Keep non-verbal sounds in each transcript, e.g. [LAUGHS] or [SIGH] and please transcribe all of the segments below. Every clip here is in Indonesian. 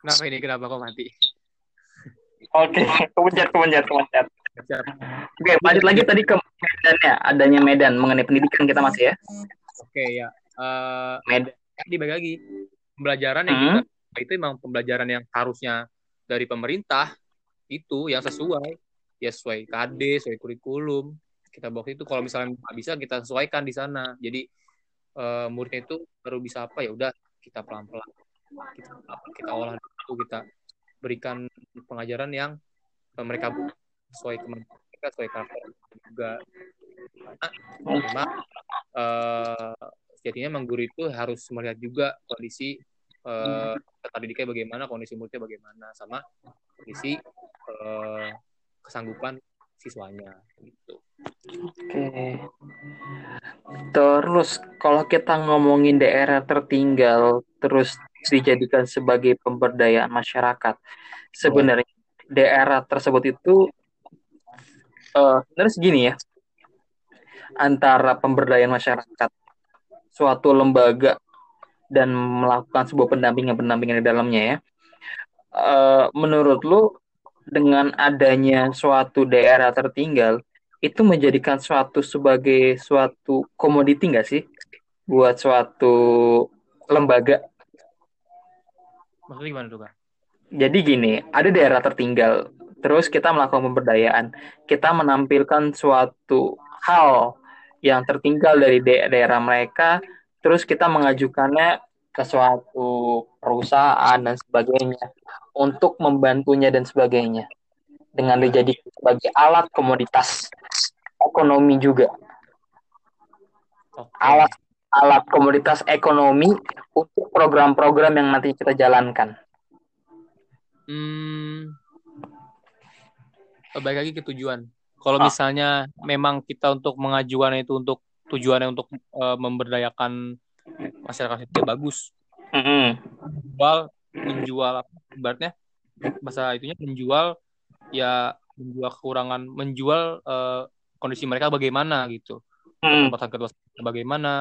Kenapa ini? Kenapa kok mati? Oke, kepencet, kepencet, kepencet. Siap. Oke, lanjut lagi tadi ke Medannya. Adanya Medan mengenai pendidikan kita masih ya. Oke ya. Eh Medan. dibagi lagi pembelajaran yang Hmm. kita itu emang pembelajaran yang harusnya dari pemerintah itu yang sesuai ya sesuai KD sesuai kurikulum kita bawa itu kalau misalnya nggak bisa kita sesuaikan di sana jadi eh, muridnya itu baru bisa apa ya udah kita pelan pelan kita kita olah dulu kita berikan pengajaran yang eh, mereka sesuai kemampuan mereka sesuai karakter juga memang eh, sejatinya emang guru itu harus melihat juga kondisi eh didiknya bagaimana, kondisi muridnya bagaimana, sama kondisi eh, kesanggupan siswanya gitu. Oke. Terus kalau kita ngomongin daerah tertinggal terus dijadikan sebagai pemberdayaan masyarakat, sebenarnya daerah tersebut itu eh sebenarnya segini ya. Antara pemberdayaan masyarakat suatu lembaga dan melakukan sebuah pendampingan-pendampingan di dalamnya ya. Eh menurut lu dengan adanya suatu daerah tertinggal itu menjadikan suatu sebagai suatu komoditi nggak sih buat suatu lembaga. Maksudnya gimana tuh, Kak? Jadi gini, ada daerah tertinggal, terus kita melakukan pemberdayaan, kita menampilkan suatu hal yang tertinggal dari da- daerah mereka, terus kita mengajukannya ke suatu perusahaan dan sebagainya untuk membantunya dan sebagainya. Dengan dijadikan sebagai alat komoditas ekonomi juga. Alat alat komoditas ekonomi untuk program-program yang nanti kita jalankan. Hmm, balik lagi ke tujuan. Kalau Ah. misalnya memang kita untuk mengajukan itu untuk tujuannya untuk eh, memberdayakan masyarakat itu bagus. Mm-mm. Menjual, menjual apa? Ibaratnya bahasa itunya menjual ya menjual kekurangan, menjual eh, kondisi mereka bagaimana gitu. Mm. Keterbatasan-keterbatasan bagaimana.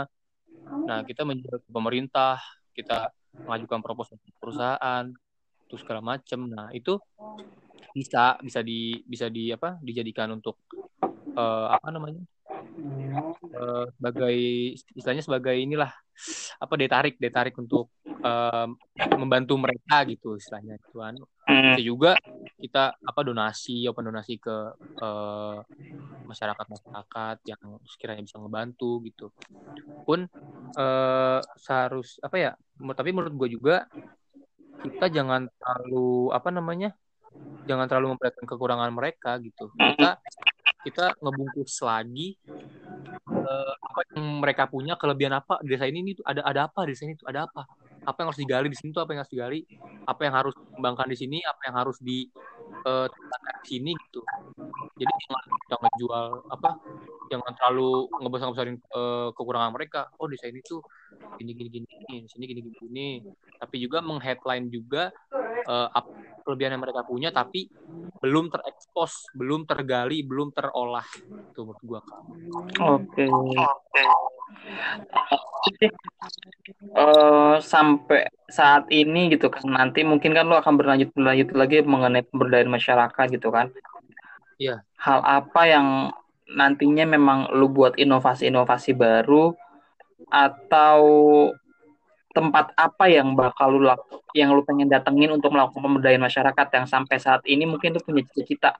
Nah, kita menjual ke pemerintah, kita mengajukan proposal ke perusahaan, terus segala macam. Nah, itu bisa bisa di bisa di apa dijadikan untuk eh, apa namanya eh, sebagai istilahnya sebagai inilah apa daya tarik daya tarik untuk eh, membantu mereka gitu istilahnya tuan Mm. itu juga kita apa donasi open donasi ke eh, masyarakat masyarakat yang sekiranya bisa ngebantu gitu. Pun eh, seharus apa ya tapi menurut gue juga kita jangan terlalu apa namanya jangan terlalu memperhatikan kekurangan mereka gitu. Kita kita ngebungkus lagi eh, apa yang mereka punya kelebihan apa desa ini tuh ada ada apa desa ini tuh ada apa? Apa yang harus digali di sini tuh apa yang harus digali? Apa yang harus dikembangkan di sini? Apa yang harus di eh, tingkatkan di sini gitu. Jadi jangan jangan jual apa jangan terlalu ngebesar besarin kekurangan mereka. Oh desa ini tuh gini gini gini di sini gini gini gini. Tapi juga mengheadline juga eh, apa kelebihan yang mereka punya tapi belum terekspos belum tergali belum terolah. Itu menurut gua. Oke. Eh, sampai saat ini gitu kan nanti mungkin kan lo akan berlanjut berlanjut lagi mengenai pemberdayaan masyarakat gitu kan. Iya. Hal apa yang nantinya memang lu buat inovasi-inovasi baru atau tempat apa yang bakal lu lak- yang lu pengen datengin untuk melakukan pemberdayaan masyarakat yang sampai saat ini mungkin lu punya cita-cita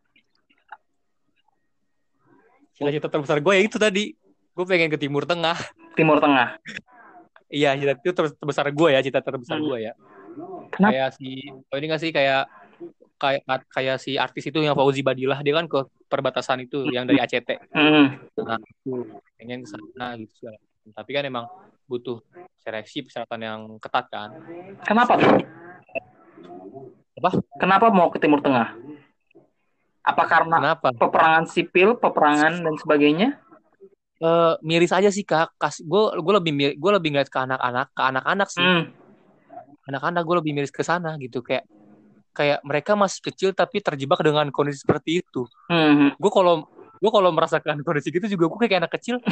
cita-cita terbesar gue ya itu tadi gue pengen ke timur tengah Timur Tengah. iya cita itu ter- terbesar gue ya cita terbesar Hmm. gue ya Kenapa? kayak si oh ini gak sih kayak kayak kayak si artis itu yang Fauzi Badilah dia kan ke perbatasan itu yang dari ACT Hmm. nah pengen ke sana gitu segala tapi kan emang butuh seleksi persyaratan yang ketat kan Kenapa tuh? Apa? Kenapa mau ke Timur Tengah? Apa karena kenapa peperangan sipil, peperangan dan sebagainya? Eh, miris aja sih kak. Kas gue gue lebih mir- gue lebih ngeliat ke anak-anak ke anak-anak sih. Hmm. anak-anak gue lebih miris ke sana gitu. Kayak kayak mereka masih kecil tapi terjebak dengan kondisi seperti itu. Hmm. gue kalau gue kalau merasakan [LAUGHS] kondisi gitu juga gue kayak anak kecil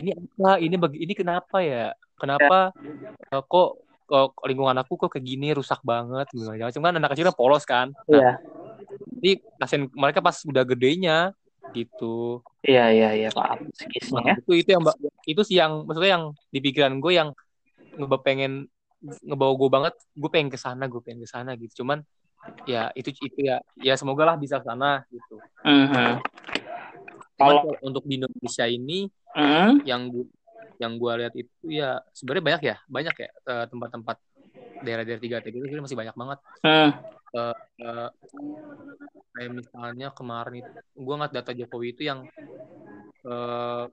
ini apa? Ini bagi ini kenapa ya? Kenapa eh, kok kok lingkungan aku kok kayak gini? Rusak banget. Gimana cuman anak kecilnya polos kan. Nah, iya. jadi kasian mereka pas udah gedenya gitu. Iya iya iya paham. Psikisnya nah, itu itu yang itu sih yang maksudnya yang di pikiran gue yang ngebawa pengen ngebawa gue banget gue pengen ke sana gue pengen ke sana gitu. Cuman ya itu itu ya ya semoga lah bisa ke sana gitu. Mm -hmm. kalau untuk di Indonesia ini mm -hmm. yang gue yang gue lihat itu ya sebenarnya banyak ya banyak ya eh, tempat-tempat daerah-daerah tiga t itu masih banyak banget. Hmm. uh, uh, kayak misalnya kemarin itu gue nggak data Jokowi itu yang uh,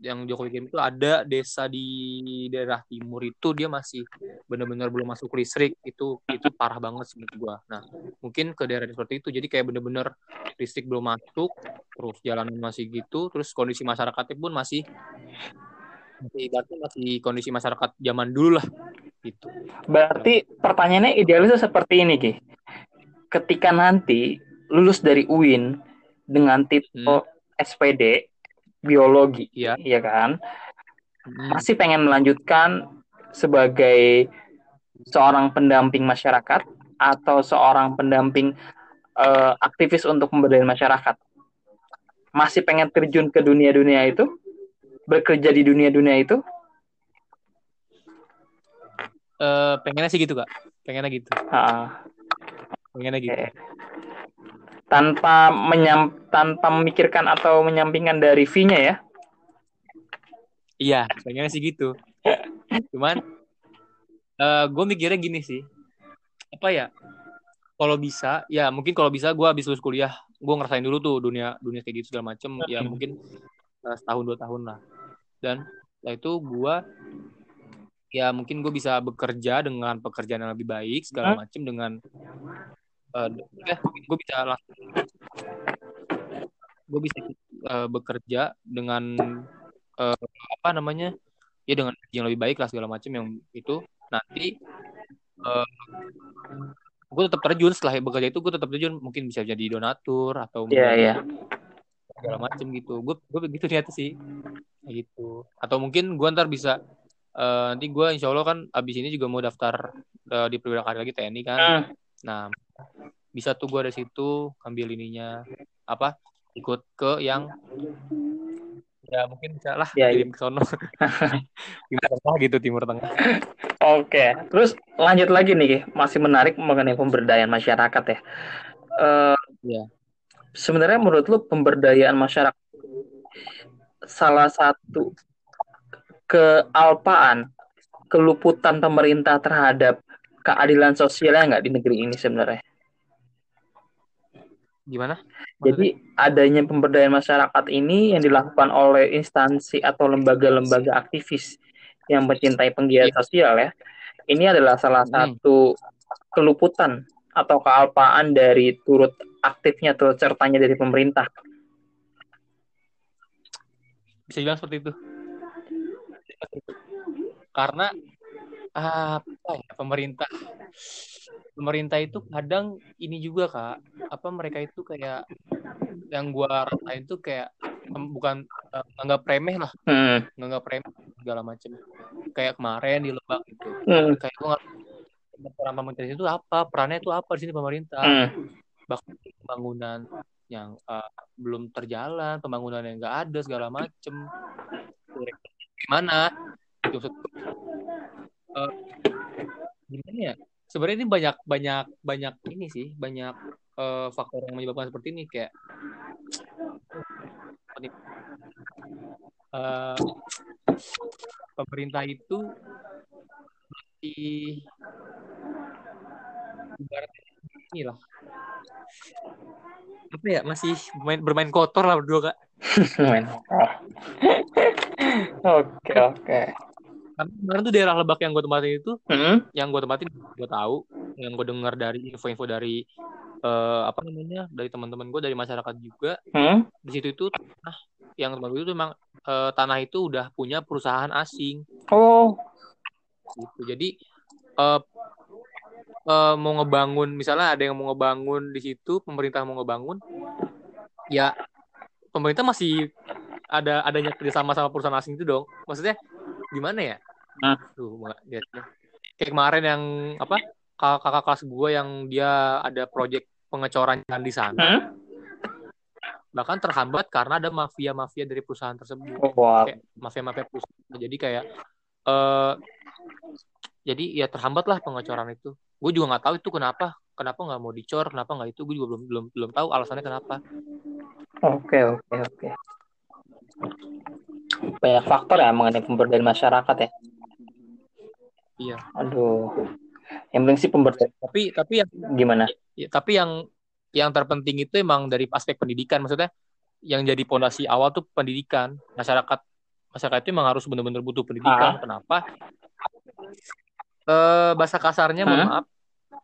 yang Jokowi kirim itu ada desa di daerah timur itu dia masih benar-benar belum masuk listrik. Itu itu parah banget menurut gue nah mungkin ke daerah seperti itu. Jadi kayak bener-bener listrik belum masuk terus jalanan masih gitu terus kondisi masyarakatnya pun masih masih masih kondisi masyarakat zaman dulu lah gitu. Berarti pertanyaannya idealisnya seperti ini Ki. Ketika nanti lulus dari UIN dengan titel hmm. SPD biologi, ya, ya kan? Hmm. Masih pengen melanjutkan sebagai seorang pendamping masyarakat atau seorang pendamping uh, aktivis untuk pemberdayaan masyarakat. Masih pengen terjun ke dunia-dunia itu? bekerja di dunia-dunia itu? Uh, pengennya sih gitu kak, pengennya gitu. Uh, pengennya gitu. Okay. Tanpa menyam, tanpa memikirkan atau menyampingkan dari fee-nya ya? Iya, pengennya sih gitu. Cuman, uh, eh, gue mikirnya gini sih, apa ya? Kalau bisa, ya mungkin kalau bisa gue habis lulus kuliah, gue ngerasain dulu tuh dunia dunia kayak gitu segala macem. Ya mungkin uh, setahun dua tahun lah dan setelah itu gue ya mungkin gue bisa bekerja dengan pekerjaan yang lebih baik segala macam dengan uh, ya gue bisa langsung gue bisa uh, bekerja dengan uh, apa namanya ya dengan yang lebih baik lah segala macam yang itu. Nanti uh, gue tetap terjun setelah bekerja itu gue tetap terjun mungkin bisa jadi donatur atau yeah, yeah. segala macam gitu. Gue gue begitu [LAUGHS] niat sih gitu. Atau mungkin gue ntar bisa uh, nanti gue insya Allah kan abis ini juga mau daftar uh, di perwira karir lagi TNI kan. Uh. nah bisa tuh gue dari situ ambil ininya apa ikut ke yang ya mungkin bisa lah ya, kirim ke sono. [LAUGHS] Timur tengah gitu timur tengah. Oke terus lanjut lagi nih masih menarik mengenai pemberdayaan masyarakat ya. Uh, ya sebenarnya menurut lu pemberdayaan masyarakat salah satu kealpaan, keluputan pemerintah terhadap keadilan sosialnya nggak di negeri ini sebenarnya? Gimana? Maksudnya? Jadi adanya pemberdayaan masyarakat ini yang dilakukan oleh instansi atau lembaga-lembaga aktivis yang mencintai penggiat sosial ya. Ini adalah salah hmm. satu keluputan atau kealpaan dari turut aktifnya atau sertanya dari pemerintah bisa bilang seperti itu karena apa ya pemerintah pemerintah itu kadang ini juga kak apa mereka itu kayak yang gua rasain tuh kayak bukan uh, nggak remeh lah hmm. nggak remeh segala macam kayak kemarin di lebak itu hmm. kayak gua nggak peran pemerintah itu apa perannya itu apa di sini pemerintah hmm. bahkan pembangunan yang uh, belum terjalan, pembangunan yang nggak ada segala macem. Gimana? Itu uh, gimana ya? Sebenarnya ini banyak banyak banyak ini sih, banyak uh, faktor yang menyebabkan seperti ini kayak uh, pemerintah itu masih inilah apa ya? Masih bermain, bermain kotor lah berdua kak [LAUGHS] oke oke karena kemarin tuh daerah Lebak yang gue tempatin itu hmm? yang gue tempatin gue tahu yang gue dengar dari info-info dari uh, apa namanya dari teman-teman gue dari masyarakat juga hmm? di situ itu nah yang teman gue itu memang uh, tanah itu udah punya perusahaan asing oh gitu jadi uh, uh, mau ngebangun misalnya ada yang mau ngebangun di situ pemerintah mau ngebangun ya pemerintah masih ada adanya kerjasama sama perusahaan asing itu dong. Maksudnya gimana ya? Nah. tuh kayak kemarin yang apa kakak kakak kelas gue yang dia ada proyek pengecoran jalan di sana. Hmm? bahkan terhambat karena ada mafia-mafia dari perusahaan tersebut. Oh, wow. kayak mafia-mafia perusahaan. Jadi kayak eh jadi ya terhambat lah pengecoran itu. Gue juga nggak tahu itu kenapa. Kenapa nggak mau dicor? Kenapa nggak itu? Gue juga belum belum belum tahu alasannya kenapa. Oke, oke, oke. Banyak faktor ya mengenai pemberdayaan masyarakat ya. iya Aduh. Yang penting sih pemberdayaan tapi tapi yang gimana? ya, tapi yang yang terpenting itu emang dari aspek pendidikan maksudnya yang jadi pondasi awal tuh pendidikan masyarakat masyarakat itu emang harus benar-benar butuh pendidikan Ah. kenapa eh bahasa kasarnya mohon Hmm? maaf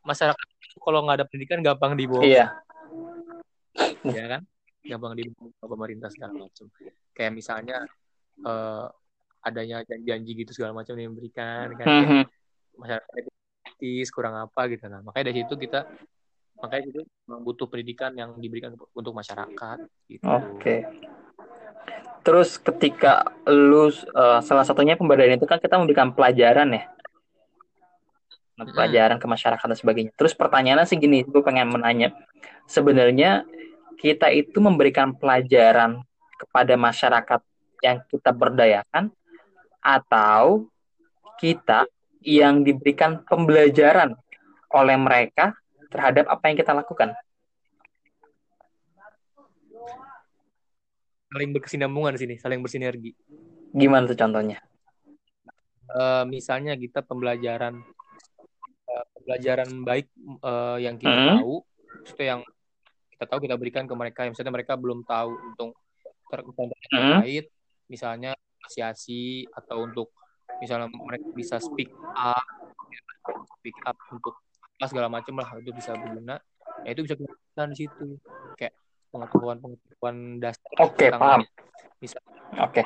masyarakat itu kalau nggak ada pendidikan gampang dibawa Iya. ya kan gampang dibawa ke pemerintah segala macam kayak misalnya eh adanya janji-janji gitu segala macam yang diberikan kan kayak Mhm. masyarakat itu kritis, kurang apa gitu nah makanya dari situ kita makanya itu butuh pendidikan yang diberikan untuk masyarakat gitu Oke. Terus ketika lu eh, salah satunya pemberdayaan itu kan kita memberikan pelajaran ya. Mm-mm. Pelajaran ke masyarakat dan sebagainya. Terus pertanyaannya sih gini, gue pengen menanya. Sebenarnya kita itu memberikan pelajaran kepada masyarakat yang kita berdayakan atau kita yang diberikan pembelajaran oleh mereka terhadap apa yang kita lakukan. saling berkesinambungan di sini saling bersinergi Gimana tuh contohnya? Eh, misalnya kita pembelajaran eh, pembelajaran baik eh, yang kita Mhm. tahu itu yang kita tahu kita berikan ke mereka misalnya mereka belum tahu untuk Mhm. terkait misalnya asosiasi atau untuk misalnya mereka bisa speak up speak up untuk apa segala macam lah itu bisa berguna. Ya itu bisa kita di situ. Kayak pengetahuan pengetahuan dasar Oke, tentang paham. misal Oke.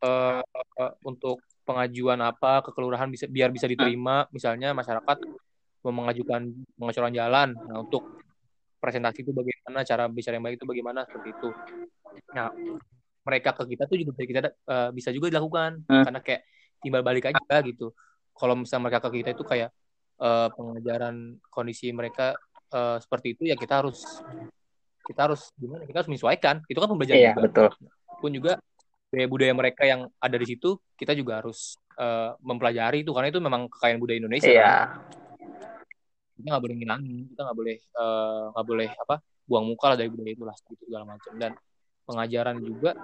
eh, eh, untuk pengajuan apa ke kelurahan bisa biar bisa diterima. Misalnya masyarakat mau mengajukan pengecoran jalan. Nah untuk presentasi itu bagaimana cara bicara yang baik itu bagaimana seperti itu nah mereka ke kita tuh juga bisa kita eh, bisa juga dilakukan Hmm. karena kayak timbal balik aja gitu kalau misalnya mereka ke kita itu kayak eh, pengajaran kondisi mereka eh, seperti itu ya kita harus kita harus gimana kita harus menyesuaikan itu kan pembelajaran Iya, juga betul. pun juga budaya budaya mereka yang ada di situ kita juga harus eh, mempelajari itu karena itu memang kekayaan budaya Indonesia Iya. kan. kita nggak boleh ngilangin kita nggak boleh eh, nggak boleh apa buang muka lah dari budaya itu lah gitu segala macam dan pengajaran juga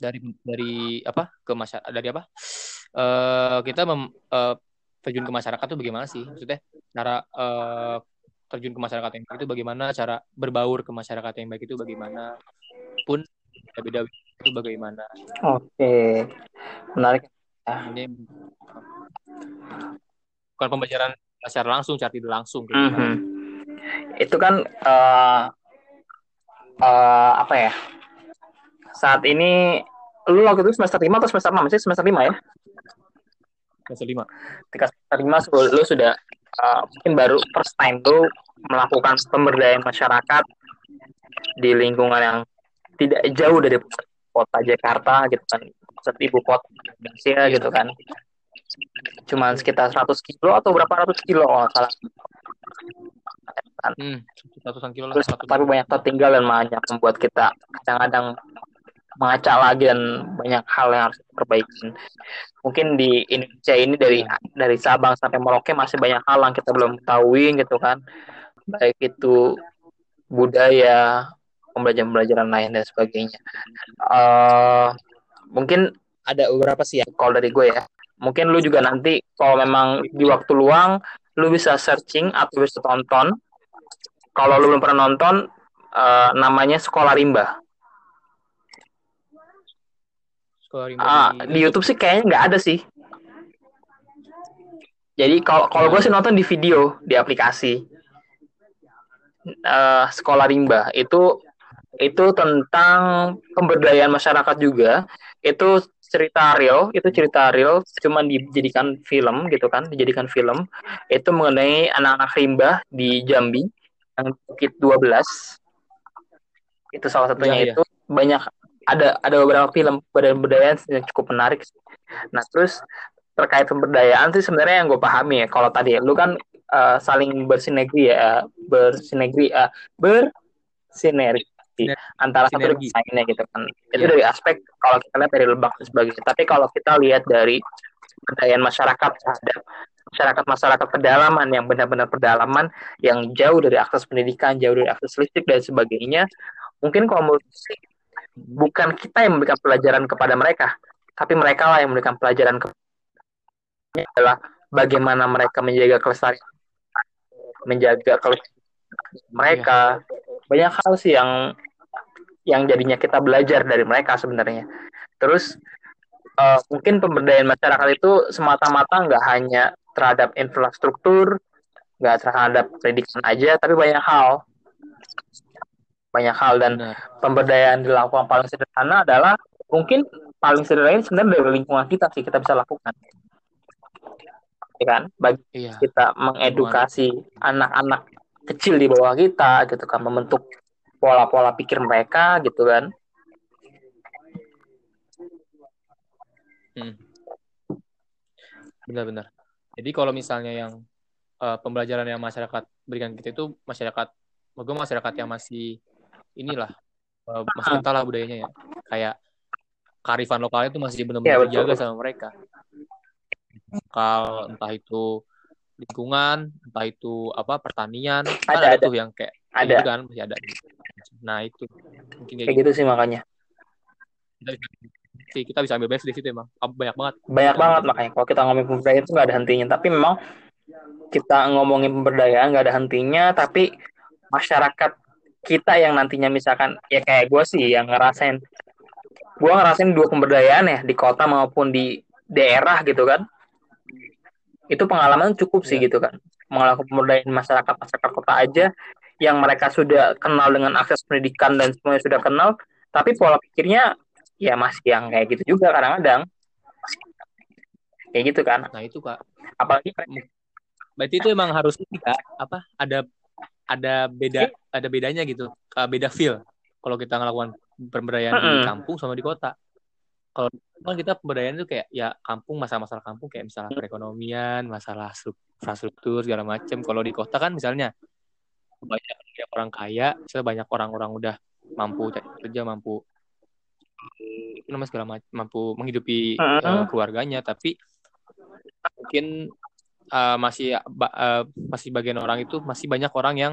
dari dari apa ke masyarakat dari apa eh kita mem, eh, terjun ke masyarakat tuh bagaimana sih maksudnya cara eh, terjun ke masyarakat yang baik itu bagaimana cara berbaur ke masyarakat yang baik itu bagaimana pun beda itu bagaimana Oke. Menarik. ini bukan pembelajaran secara langsung secara tidak langsung gitu. Mhm. Itu kan eh eh, apa ya? Saat ini lu waktu itu semester 5 atau semester 6? Masih semester 5 ya? Semester lima Ketika semester 5 sebelum lu sudah eh, mungkin baru first time lu melakukan pemberdayaan masyarakat di lingkungan yang tidak jauh dari pusat kota Jakarta gitu kan. Pusat ibu kota Indonesia gitu kan. Cuman sekitar 100 kilo atau berapa ratus kilo kalau nggak salah. hmm, ratusan kilo lah Terus tapi banyak tertinggal dan banyak membuat kita kadang-kadang mengacak lagi dan banyak hal yang harus diperbaiki. Mungkin di Indonesia ini dari Iya. dari Sabang sampai Merauke masih banyak hal yang kita belum ketahui gitu kan. Baik itu budaya, pembelajaran-pembelajaran lain dan sebagainya. Eh mungkin ada beberapa sih ya kalau dari gue ya. Mungkin lu juga nanti kalau memang di waktu luang lu bisa searching atau bisa tonton. Kalau lu belum pernah nonton eh, namanya Sekolah Rimba. Sekolah rimba Ah, di YouTube sih kayaknya nggak ada sih. Jadi kalau kalau gue sih nonton di video di aplikasi Eh, Sekolah Rimba itu itu tentang pemberdayaan masyarakat juga. Itu cerita real, itu cerita real, cuman dijadikan film gitu kan, dijadikan film. Itu mengenai anak-anak rimba di Jambi yang Bukit 12. Itu salah satunya iya. itu banyak ada ada beberapa film pemberdayaan yang cukup menarik. Nah, terus terkait pemberdayaan sih sebenarnya yang gue pahami ya. Kalau tadi lu kan uh, saling bersinergi ya, bersinergi, uh, bersinergi antara satu lainnya gitu kan. Itu yeah. dari aspek kalau kita lihat dari lebak dan sebagainya. Tapi kalau kita lihat dari pemberdayaan masyarakat terhadap masyarakat masyarakat pedalaman yang benar-benar pedalaman yang jauh dari akses pendidikan, jauh dari akses listrik dan sebagainya, mungkin kalau menurut bukan kita yang memberikan pelajaran kepada mereka, tapi mereka lah yang memberikan pelajaran ke adalah bagaimana mereka menjaga kelestarian menjaga kelestarian mereka iya. banyak hal sih yang yang jadinya kita belajar dari mereka sebenarnya. Terus uh, mungkin pemberdayaan masyarakat itu semata-mata nggak hanya terhadap infrastruktur, nggak terhadap pendidikan aja, tapi banyak hal, banyak hal dan Benar. pemberdayaan dilakukan paling sederhana adalah mungkin paling sederhana sebenarnya dari lingkungan kita sih kita bisa lakukan, ya kan? Bagi iya. kita mengedukasi anak-anak kecil di bawah kita, gitu kan, membentuk pola-pola pikir mereka gitu kan hmm. benar-benar jadi kalau misalnya yang uh, pembelajaran yang masyarakat berikan kita itu masyarakat gue masyarakat yang masih inilah uh, masih entahlah budayanya ya kayak kearifan lokal itu masih benar-benar ya, dijaga sama mereka kalau entah itu lingkungan entah itu apa pertanian ada, kan ada, ada tuh yang kayak ada gitu kan masih ada Nah itu mungkin kayak, gitu. gitu sih makanya. Kita, kita bisa ambil best di situ emang banyak banget. Banyak banget makanya kalau kita ngomongin pemberdayaan itu nggak ada hentinya. Tapi memang kita ngomongin pemberdayaan nggak ada hentinya. Tapi masyarakat kita yang nantinya misalkan ya kayak gue sih yang ngerasain gue ngerasain dua pemberdayaan ya di kota maupun di daerah gitu kan itu pengalaman cukup sih ya. gitu kan melakukan pemberdayaan masyarakat masyarakat kota aja yang mereka sudah kenal dengan akses pendidikan dan semuanya sudah kenal, tapi pola pikirnya ya masih yang kayak gitu juga kadang-kadang. Kayak gitu kan. Nah, itu Kak. Apalagi berarti itu emang harus kita apa ada ada beda ada bedanya gitu. Beda feel kalau kita ngelakukan pemberdayaan mm -hmm. di kampung sama di kota. Kalau kan kita pemberdayaan itu kayak ya kampung masalah-masalah kampung kayak misalnya perekonomian, masalah infrastruktur segala macam. Kalau di kota kan misalnya banyak orang kaya, saya banyak orang-orang udah mampu kerja, mampu itu namanya segala macam, mampu menghidupi uh, uh, keluarganya, tapi mungkin uh, masih uh, masih bagian orang itu masih banyak orang yang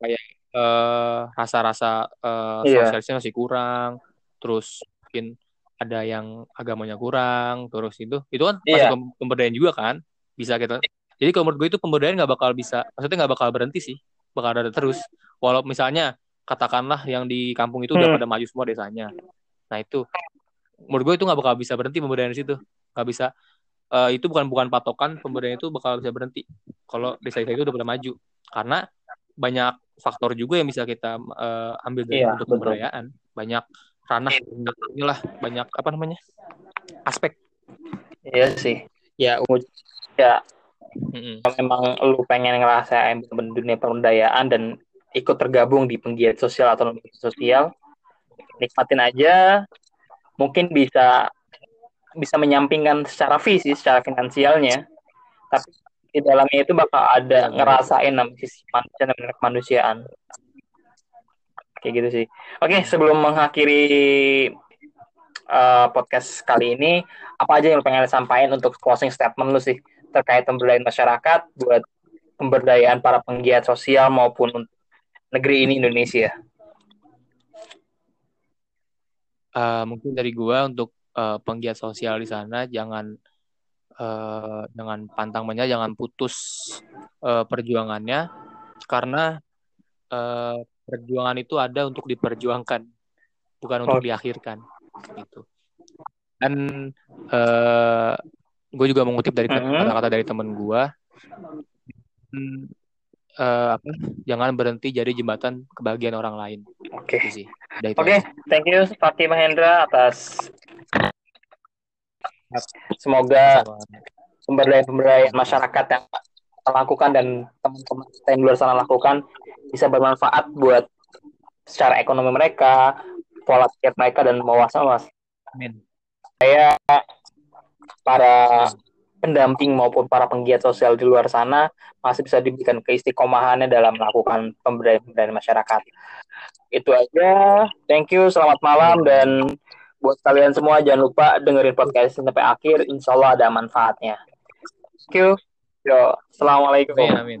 kayak uh, rasa-rasa uh, yeah. sosialisnya masih kurang, terus mungkin ada yang agamanya kurang, terus itu itu kan yeah. masih pemberdayaan juga kan, bisa kita. Jadi kalau menurut gue itu pemberdayaan nggak bakal bisa, maksudnya nggak bakal berhenti sih, bakal ada terus walau misalnya katakanlah yang di kampung itu udah hmm. pada maju semua desanya nah itu menurut gue itu nggak bakal bisa berhenti pemberdayaan di situ nggak bisa uh, itu bukan bukan patokan pemberdayaan itu bakal bisa berhenti kalau desa itu udah pada maju karena banyak faktor juga yang bisa kita uh, ambil dari iya, untuk betul. pemberdayaan banyak ranah inilah banyak apa namanya aspek iya sih ya ya Mm-hmm. Kalau memang lu pengen ngerasain dunia pemberdayaan dan ikut tergabung di penggiat sosial atau sosial, nikmatin aja. Mungkin bisa bisa menyampingkan secara fisik, secara finansialnya, tapi di dalamnya itu bakal ada ngerasain namanya sisi manusia dan kemanusiaan. Kayak gitu sih. Oke, sebelum mengakhiri uh, podcast kali ini, apa aja yang pengen sampaikan untuk closing statement lu sih? terkait pemberdayaan masyarakat buat pemberdayaan para penggiat sosial maupun negeri ini Indonesia? Uh, mungkin dari gua untuk uh, penggiat sosial di sana jangan uh, jangan pantang menyerah, jangan putus uh, perjuangannya karena uh, perjuangan itu ada untuk diperjuangkan, bukan untuk oh. diakhirkan gitu. Dan uh, gue juga mengutip dari kata-kata dari temen gue uh, apa jangan berhenti jadi jembatan kebahagiaan orang lain oke okay. oke okay. thank you Fatih Mahendra atas semoga pemberdayaan pemberdayaan masyarakat yang kita lakukan dan teman-teman kita yang luar sana lakukan bisa bermanfaat buat secara ekonomi mereka pola pikir mereka dan wawasan mas Amin. saya para pendamping maupun para penggiat sosial di luar sana masih bisa diberikan keistiqomahannya dalam melakukan pemberdayaan masyarakat. Itu aja. Thank you. Selamat malam dan buat kalian semua jangan lupa dengerin podcast sampai akhir. Insya Allah ada manfaatnya. Thank you. Yo, assalamualaikum. Amin. amin.